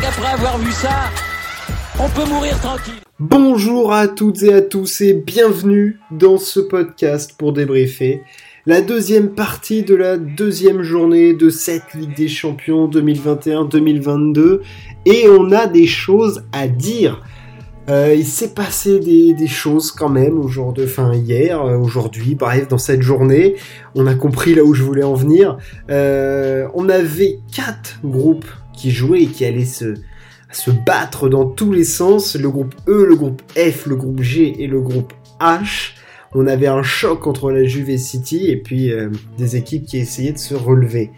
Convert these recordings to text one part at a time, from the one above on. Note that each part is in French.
qu'après avoir vu ça, on peut mourir tranquille. Bonjour à toutes et à tous et bienvenue dans ce podcast pour débriefer la deuxième partie de la deuxième journée de cette Ligue des Champions 2021-2022 et on a des choses à dire. Euh, il s'est passé des, choses quand même aujourd'hui, enfin hier, euh, aujourd'hui, bref, dans cette journée, on a compris là où je voulais en venir. Euh, on avait quatre groupes qui jouaient et qui allaient se, battre dans tous les sens. Le groupe E, le groupe F, le groupe G et le groupe H. On avait un choc entre la Juve et City et puis des équipes qui essayaient de se relever.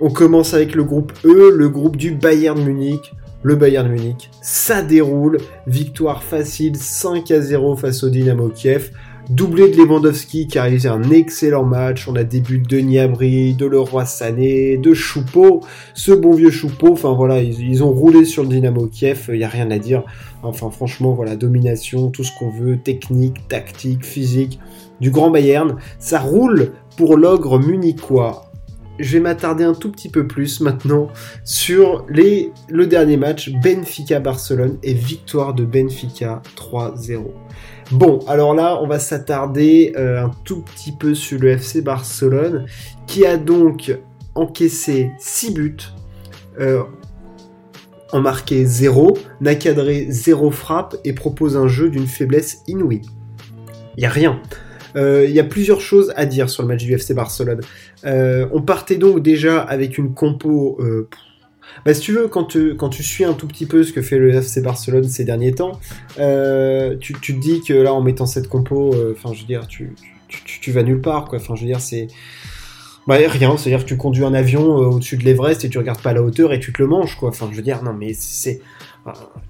On commence avec le groupe E, le groupe du Bayern Munich le Bayern Munich. Ça déroule. Victoire facile 5 à 0 face au Dynamo Kiev. Doublé de Lewandowski qui a réalisé un excellent match. On a des buts de Niabri, de Leroy Sané, de Choupeau. Ce bon vieux Choupeau. Enfin voilà, ils, ont roulé sur le Dynamo Kiev. Il n'y a rien à dire. Enfin franchement, voilà, domination, tout ce qu'on veut. Technique, tactique, physique. Du grand Bayern. Ça roule pour l'ogre munichois je vais m'attarder un tout petit peu plus maintenant sur le dernier match, Benfica-Barcelone et victoire de Benfica 3-0. Bon, alors là, on va s'attarder euh, un tout petit peu sur le FC Barcelone, qui a donc encaissé 6 buts, euh, en marqué 0, n'a cadré 0 frappe et propose un jeu d'une faiblesse inouïe. Il a rien. Euh, il y a plusieurs choses à dire sur le match du FC Barcelone. Euh, on partait donc déjà avec une compo. Euh, bah, si tu veux, quand tu, quand tu suis un tout petit peu ce que fait le FC Barcelone ces derniers temps, tu, tu, te dis que là, en mettant cette compo, enfin, je veux dire, tu, tu, vas nulle part, quoi. Enfin, je veux dire, c'est. Bah, rien, c'est-à-dire que tu conduis un avion au-dessus de l'Everest et tu regardes pas la hauteur et tu te le manges, quoi. Enfin, je veux dire, non, mais c'est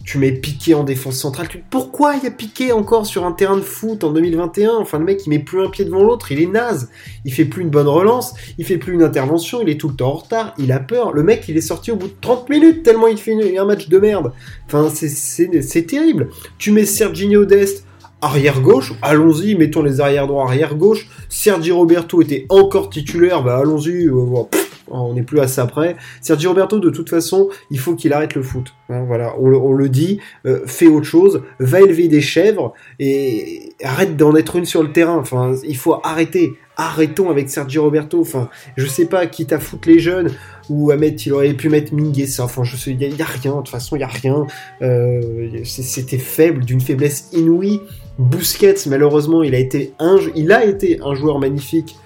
tu mets Piqué en défense centrale. Pourquoi il y a Piqué encore sur un terrain de foot en 2021 Enfin, le mec, il met plus un pied devant l'autre, il est naze. Il fait plus une bonne relance, il fait plus une intervention, il est tout le temps en retard, il a peur. Le mec, il est sorti au bout de 30 minutes tellement il fait un match de merde. Enfin, c'est terrible. Tu mets Serginho Dest arrière gauche, allons-y, mettons les arrières droits arrière gauche. Sergi Roberto était encore titulaire, bah allons-y. Euh, on n'est plus à ça près. Sergio Roberto, de toute façon, il faut qu'il arrête le foot. Hein, voilà, on, le dit, euh, fais autre chose, va élever des chèvres et arrête d'en être une sur le terrain. Enfin, il faut arrêter. Arrêtons avec Sergio Roberto. Enfin, je sais pas, quitte à foutre les jeunes ou à mettre, il aurait pu mettre Mingueza. Enfin, je sais, il y, a rien. De toute façon, il y a rien. Euh, c'était faible, d'une faiblesse inouïe. Busquets, malheureusement, il a été un, il a été un joueur magnifique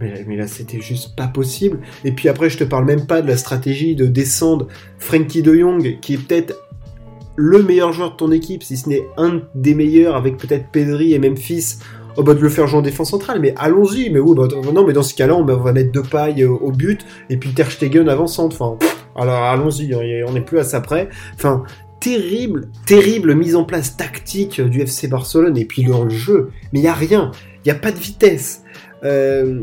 mais, là, c'était juste pas possible. Et puis après, je te parle même pas de la stratégie de descendre Frankie de Jong, qui est peut-être le meilleur joueur de ton équipe, si ce n'est un des meilleurs, avec peut-être Pedri et Memphis. Oh bah de le faire jouer en défense centrale, mais allons-y, mais oui, bah, non, mais dans ce cas-là, on va mettre deux pailles au but, et puis Ter Stegen avançante, enfin, alors allons-y, on n'est plus à ça près. Enfin, terrible, terrible mise en place tactique du FC Barcelone, et puis dans le jeu, mais il n'y a rien, il n'y a pas de vitesse. Euh,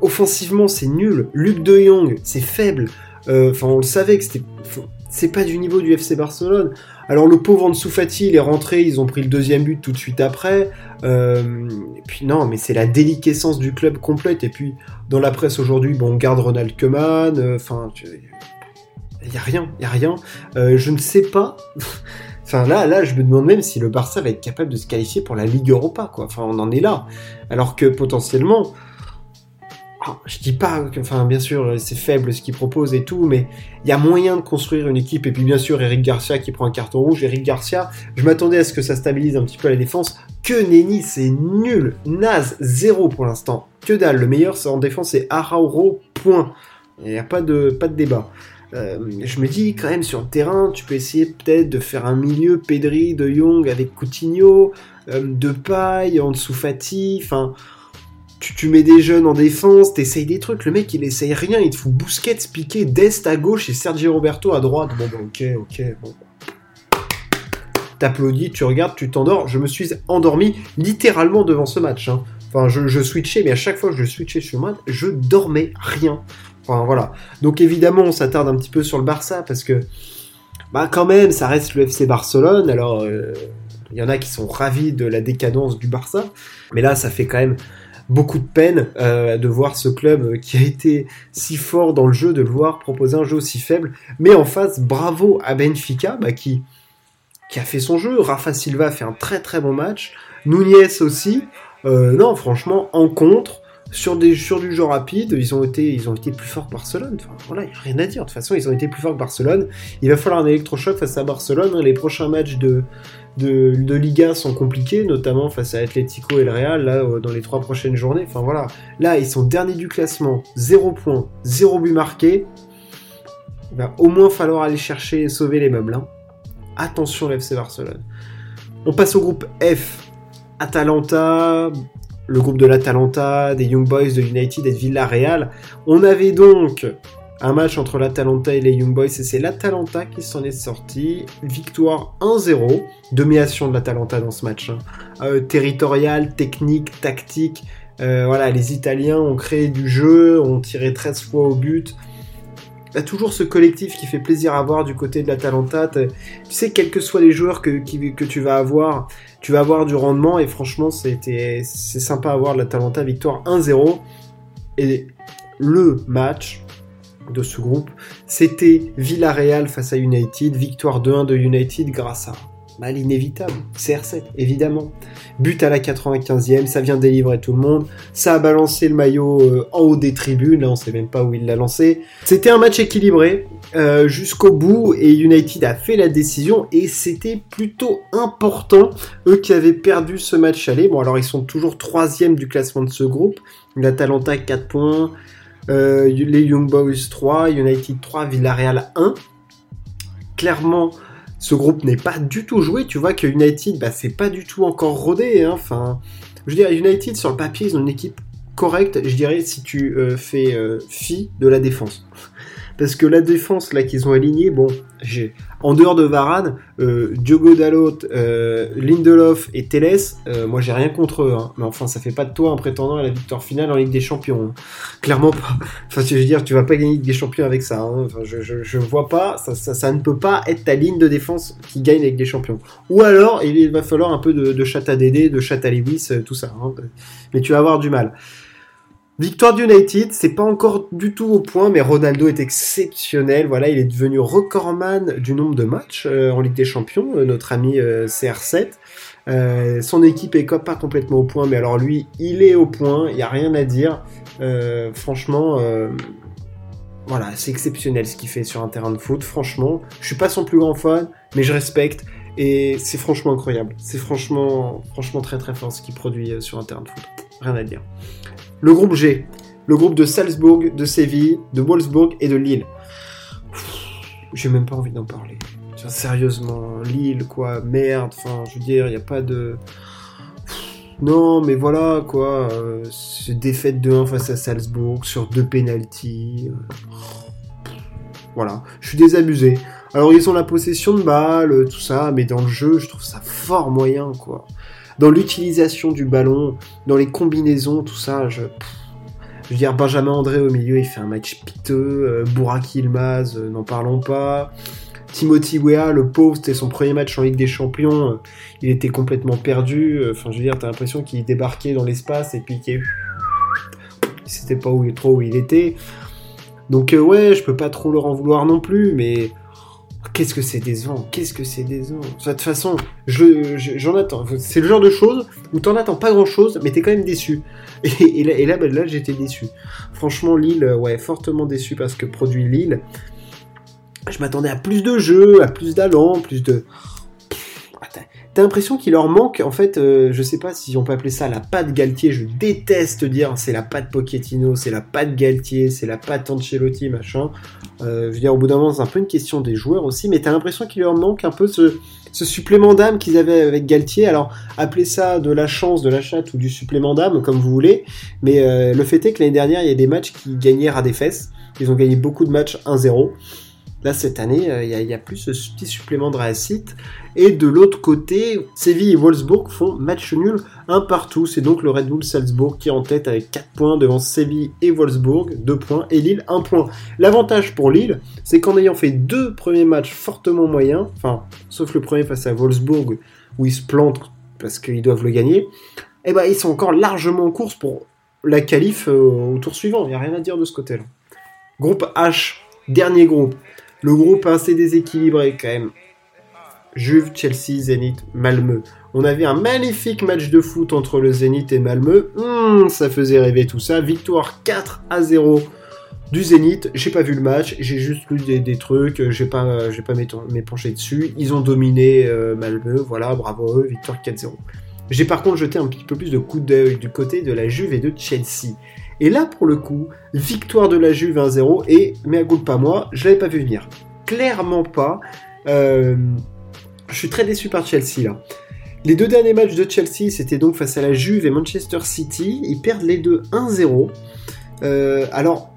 offensivement, c'est nul. Luc de Jong, c'est faible. Euh, enfin, on le savait que c'était. C'est pas du niveau du FC Barcelone. Alors le pauvre Ansu il est rentré, ils ont pris le deuxième but tout de suite après. Euh, et puis non, mais c'est la déliquescence du club complète. Et puis dans la presse aujourd'hui, bon, on garde Ronald Koeman. Enfin, il y a rien, il a rien. je ne sais pas. Enfin là, là, je me demande même si le Barça va être capable de se qualifier pour la Ligue Europa, quoi. Enfin, on en est là. Alors que potentiellement, je dis pas que, enfin, bien sûr, c'est faible ce qu'il propose et tout, mais il y a moyen de construire une équipe. Et puis, bien sûr, Eric Garcia qui prend un carton rouge. Eric Garcia, je m'attendais à ce que ça stabilise un petit peu la défense. Que Nenny, c'est nul, naze, zéro pour l'instant. Que dalle, le meilleur en défense, c'est Arauro, point. Il n'y a pas de, pas de débat. Euh, je me dis quand même sur le terrain, tu peux essayer peut-être de faire un milieu Pedri, De Jong avec Coutinho, euh, De Paille, en dessous Fati, enfin tu, mets des jeunes en défense, t'essayes des trucs, le mec il essaye rien, il te fout Busquets, Piqué, Dest à gauche et Sergio Roberto à droite. Bon, ok, ok, bon. T'applaudis, tu regardes, tu t'endors. Je me suis endormi littéralement devant ce match. Hein. Enfin, je, switchais, mais à chaque fois que je switchais sur moi, je dormais rien. Enfin, voilà. Donc évidemment, on s'attarde un petit peu sur le Barça parce que, bah quand même, ça reste le FC Barcelone. Alors, euh, il y en a qui sont ravis de la décadence du Barça, mais là, ça fait quand même beaucoup de peine de voir ce club qui a été si fort dans le jeu, de le voir proposer un jeu aussi faible. Mais en face, bravo à Benfica, bah, qui, qui a fait son jeu. Rafa Silva a fait un très très bon match. Nunez aussi. non, franchement, en contre, sur, des, sur du jeu rapide, ils ont été, plus forts que Barcelone. Voilà, il n'y a rien à dire. De toute façon, ils ont été plus forts que Barcelone. Il va falloir un électrochoc face à Barcelone. Hein. Les prochains matchs de, de, Liga sont compliqués, notamment face à Atletico et le Real, là, euh, dans les trois prochaines journées. Enfin voilà, là, ils sont derniers du classement, 0 points, 0 but marqué. Il va au moins falloir aller chercher et sauver les meubles. Hein. Attention, l'FC Barcelone. On passe au groupe F. Atalanta, le groupe de l'Atalanta, des Young Boys de United et de Villarreal. On avait donc un match entre l'Atalanta et les Young Boys et c'est l'Atalanta qui s'en est sorti. Victoire 1-0, domination de l'Atalanta dans ce match. Hein. Euh, territorial, technique, tactique. Euh, voilà, les Italiens ont créé du jeu, ont tiré 13 fois au but. A toujours ce collectif qui fait plaisir à voir du côté de l'Atalanta. Tu sais, quels que soient les joueurs que, que tu vas avoir, tu vas avoir du rendement et franchement, c'est sympa à voir de l'Atalanta. Victoire 1-0. Et le match, de ce groupe, c'était Villarreal face à United, victoire 2-1 de United grâce à mal inévitable, CR7 évidemment. But à la 95e, ça vient délivrer tout le monde, ça a balancé le maillot euh, en haut des tribunes, là on sait même pas où il l'a lancé. C'était un match équilibré euh, jusqu'au bout et United a fait la décision et c'était plutôt important, eux qui avaient perdu ce match aller. Bon alors ils sont toujours troisième du classement de ce groupe, l'Atalanta 4 points, euh, les Young Boys 3, United 3, Villarreal 1. Clairement, ce groupe n'est pas du tout joué. Tu vois que United, bah, c'est pas du tout encore rodé. Hein. Enfin, je veux dire, United sur le papier, ils ont une équipe correcte. Je dirais si tu euh, fais euh, fi de la défense. Parce que la défense là qu'ils ont alignée, bon, j'ai en dehors de Varane, euh, Diogo Dalot, euh, Lindelof et Teles, euh, moi j'ai rien contre eux, hein. mais enfin ça fait pas de toi un prétendant à la victoire finale en Ligue des Champions. Hein. Clairement pas. Enfin, je veux dire, tu vas pas gagner Ligue des Champions avec ça. Hein. Enfin, je, je, vois pas, ça, ça, ne peut pas être ta ligne de défense qui gagne avec des Champions. Ou alors, il va falloir un peu de, de Dédé, de chat à Lewis, tout ça. Mais tu vas avoir du mal. Victoire d'United, c'est pas encore du tout au point, mais Ronaldo est exceptionnel. Voilà, il est devenu recordman du nombre de matchs euh, en Ligue des Champions, euh, notre ami euh, CR7. son équipe est pas complètement au point, mais alors lui, il est au point, il n'y a rien à dire. franchement, voilà, c'est exceptionnel ce qu'il fait sur un terrain de foot. Franchement, je suis pas son plus grand fan, mais je respecte. Et c'est franchement incroyable. C'est franchement, franchement très très fort ce qu'il produit sur un terrain de foot. Rien à dire. Le groupe G, le groupe de Salzbourg, de Séville, de Wolfsburg et de Lille. J'ai même pas envie d'en parler. Sérieusement, Lille, quoi, merde, enfin, je veux dire, il n'y a pas de... Non, mais voilà, quoi, euh, défaite de 1 face à Salzbourg sur deux pénalties. Euh, voilà, je suis désabusé. Alors, ils ont la possession de balles, tout ça, mais dans le jeu, je trouve ça fort moyen, quoi dans l'utilisation du ballon, dans les combinaisons, tout ça, je... Je veux dire, Benjamin André au milieu, il fait un match piteux. Euh, Burak Ilmaz, euh, n'en parlons pas. Timothy Weah, le pauvre, c'était son premier match en Ligue des Champions. Euh, il était complètement perdu. Enfin, je veux dire, t'as l'impression qu'il débarquait dans l'espace et puis qu'il c'était pas où, trop où il était. Donc ouais, je peux pas trop leur en vouloir non plus, mais Qu'est-ce que c'est décevant Qu'est-ce que c'est décevant De toute façon, j'en attends. C'est le genre de choses où t'en attends pas grand-chose, mais t'es quand même déçu. Et, là, ben, là, j'étais déçu. Franchement, Lille, ouais, fortement déçu parce que produit Lille. Je m'attendais à plus de jeux, à plus d'allant, plus de... T'as l'impression qu'il leur manque, en fait, euh, je sais pas si on peut appeler ça la patte Galtier, je déteste dire c'est la patte Pochettino, c'est la patte Galtier, c'est la patte Ancelotti, machin. Euh, je veux dire, au bout d'un moment, c'est un peu une question des joueurs aussi, mais t'as l'impression qu'il leur manque un peu ce, supplément d'âme qu'ils avaient avec Galtier. Alors, appelez ça de la chance, de la chatte ou du supplément d'âme, comme vous voulez, mais euh, le fait est que l'année dernière, il y a des matchs qui gagnèrent à des fesses. Ils ont gagné beaucoup de matchs 1-0. Là, cette année, euh, il y, a plus ce petit supplément de réussite. Et de l'autre côté, Séville et Wolfsburg font match nul un partout. C'est donc le Red Bull Salzbourg qui est en tête avec 4 points devant Séville et Wolfsburg, 2 points, et Lille 1 point. L'avantage pour Lille, c'est qu'en ayant fait deux premiers matchs fortement moyens, enfin, sauf le premier face à Wolfsburg, où ils se plantent parce qu'ils doivent le gagner, eh ben, ils sont encore largement en course pour la qualif au tour suivant. Il n'y a rien à dire de ce côté-là. Groupe H, dernier groupe. Le groupe assez déséquilibré quand même. Juve, Chelsea, Zénith, Malmö. On avait un magnifique match de foot entre le Zénith et Malmö. Hmm, ça faisait rêver tout ça. Victoire 4 à 0 du Zénith. J'ai pas vu le match, j'ai juste lu des, trucs, j'ai pas, j'ai pas m'épanché dessus. Ils ont dominé euh, Malmö, voilà, bravo eux, victoire 4-0. J'ai par contre jeté un petit peu plus de coup d'œil du côté de la Juve et de Chelsea. Et là, pour le coup, victoire de la Juve 1-0 et, mais à pas moi, je l'avais pas vu venir. Clairement pas. Euh, je suis très déçu par Chelsea là. Les deux derniers matchs de Chelsea, c'était donc face à la Juve et Manchester City. Ils perdent les deux 1-0. Euh, alors,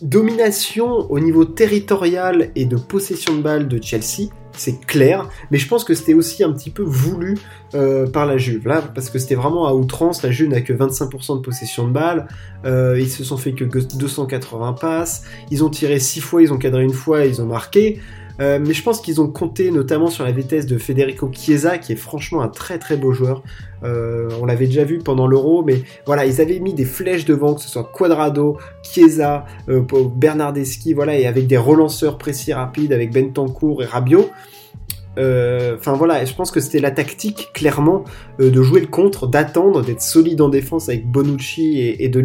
domination au niveau territorial et de possession de balle de Chelsea, c'est clair, mais je pense que c'était aussi un petit peu voulu euh, par la Juve, là, parce que c'était vraiment à outrance, la Juve n'a que 25% de possession de balle, euh, ils se sont fait que 280 passes, ils ont tiré 6 fois, ils ont cadré une fois, ils ont marqué, euh, mais je pense qu'ils ont compté notamment sur la vitesse de Federico Chiesa, qui est franchement un très très beau joueur. Euh, on l'avait déjà vu pendant l'Euro, mais voilà, ils avaient mis des flèches devant, que ce soit Quadrado, Chiesa, euh, Bernardeschi, voilà, et avec des relanceurs précis rapides, avec Bentancourt et Rabiot. Enfin voilà, je pense que c'était la tactique clairement de jouer le contre, d'attendre, d'être solide en défense avec Bonucci et, et De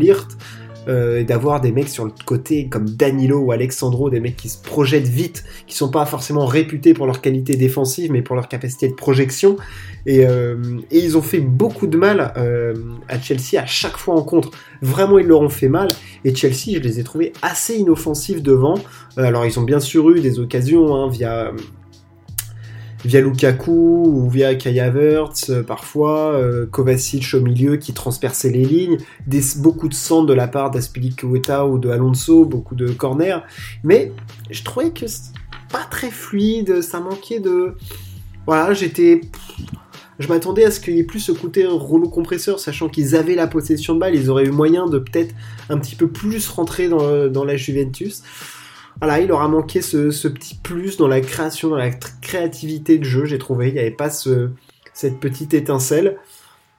euh, d'avoir des mecs sur le côté comme Danilo ou Alexandro, des mecs qui se projettent vite, qui sont pas forcément réputés pour leur qualité défensive, mais pour leur capacité de projection. Et, euh, ils ont fait beaucoup de mal euh, à Chelsea à chaque fois en contre. Vraiment, ils leur ont fait mal. Et Chelsea, je les ai trouvés assez inoffensifs devant. alors, ils ont bien sûr eu des occasions hein, via via Lukaku ou via Kai Havertz, euh, parfois, euh, Kovacic au milieu qui transperçait les lignes, des, beaucoup de centres de la part d'Aspilicueta ou de Alonso, beaucoup de corners, mais je trouvais que pas très fluide, ça manquait de... Voilà, j'étais... Je m'attendais à ce qu'il y ait plus ce côté rouleau compresseur, sachant qu'ils avaient la possession de balle, ils auraient eu moyen de peut-être un petit peu plus rentrer dans, dans la Juventus. Voilà, il aura manqué ce, petit plus dans la création, dans la créativité de jeu, j'ai trouvé. Il n'y avait pas cette petite étincelle.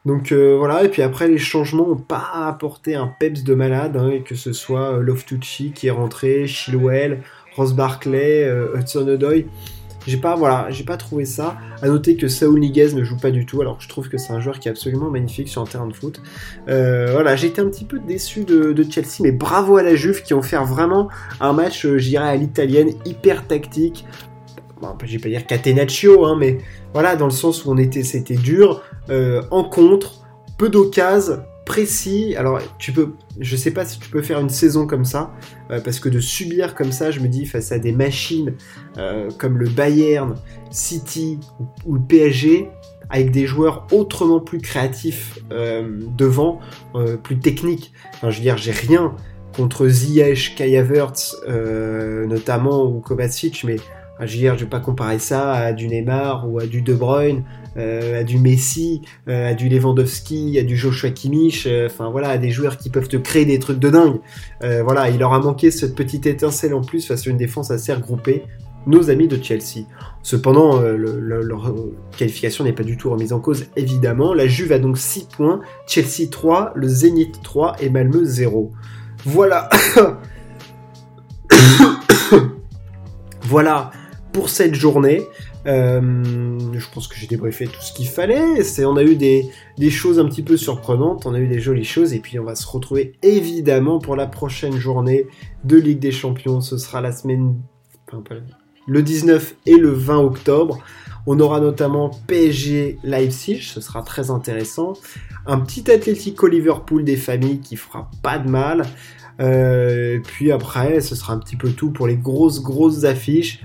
Donc euh, voilà, et puis après les changements n'ont pas apporté un peps de malade, hein, que ce soit euh, Loftucci qui est rentré, Chilwell, Ross Barkley, euh, Hudson Odoi. J'ai pas, voilà, j'ai pas trouvé ça. À noter que Saul Niguez ne joue pas du tout, alors que je trouve que c'est un joueur qui est absolument magnifique sur un terrain de foot. Euh, voilà, j'ai été un petit peu déçu de, Chelsea, mais bravo à la Juve qui ont fait vraiment un match, j'irais à l'italienne, hyper tactique. Bon, je vais pas dire catenaccio, hein, mais voilà, dans le sens où on était, c'était dur, euh, en contre, peu d'occasions, précis. Alors, tu peux, je sais pas si tu peux faire une saison comme ça, euh, parce que de subir comme ça, je me dis, face à des machines euh, comme le Bayern, City ou, le PSG, avec des joueurs autrement plus créatifs devant, plus techniques. Enfin, je veux dire, j'ai rien contre Ziyech, Kai Havertz, notamment, ou Kovacic, mais je veux dire, je vais pas comparer ça à du Neymar ou à du De Bruyne euh, à du Messi, euh, à du Lewandowski, à du Joshua Kimmich, euh, enfin voilà, à des joueurs qui peuvent te créer des trucs de dingue. voilà, il leur a manqué cette petite étincelle en plus face à une défense assez regroupée nos amis de Chelsea. Cependant, leur qualification n'est pas du tout remise en cause, évidemment. La Juve a donc 6 points, Chelsea 3, le Zénith 3 et Malmö 0. Voilà. voilà pour cette journée. Euh, je pense que j'ai débriefé tout ce qu'il fallait. On a eu des, choses un petit peu surprenantes, on a eu des jolies choses, et puis on va se retrouver évidemment pour la prochaine journée de Ligue des Champions. Ce sera la semaine, le 19 et le 20 octobre. On aura notamment PSG Leipzig, ce sera très intéressant. Un petit Atlético Liverpool des familles qui fera pas de mal. Euh, puis après, ce sera un petit peu tout pour les grosses grosses affiches.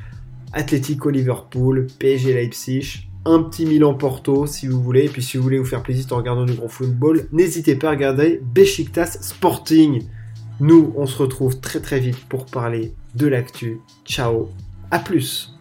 Atlético Liverpool, PSG Leipzig, un petit Milan Porto si vous voulez. Et puis si vous voulez vous faire plaisir en regardant du grand football, n'hésitez pas à regarder Besiktas Sporting. Nous, on se retrouve très très vite pour parler de l'actu. Ciao, à plus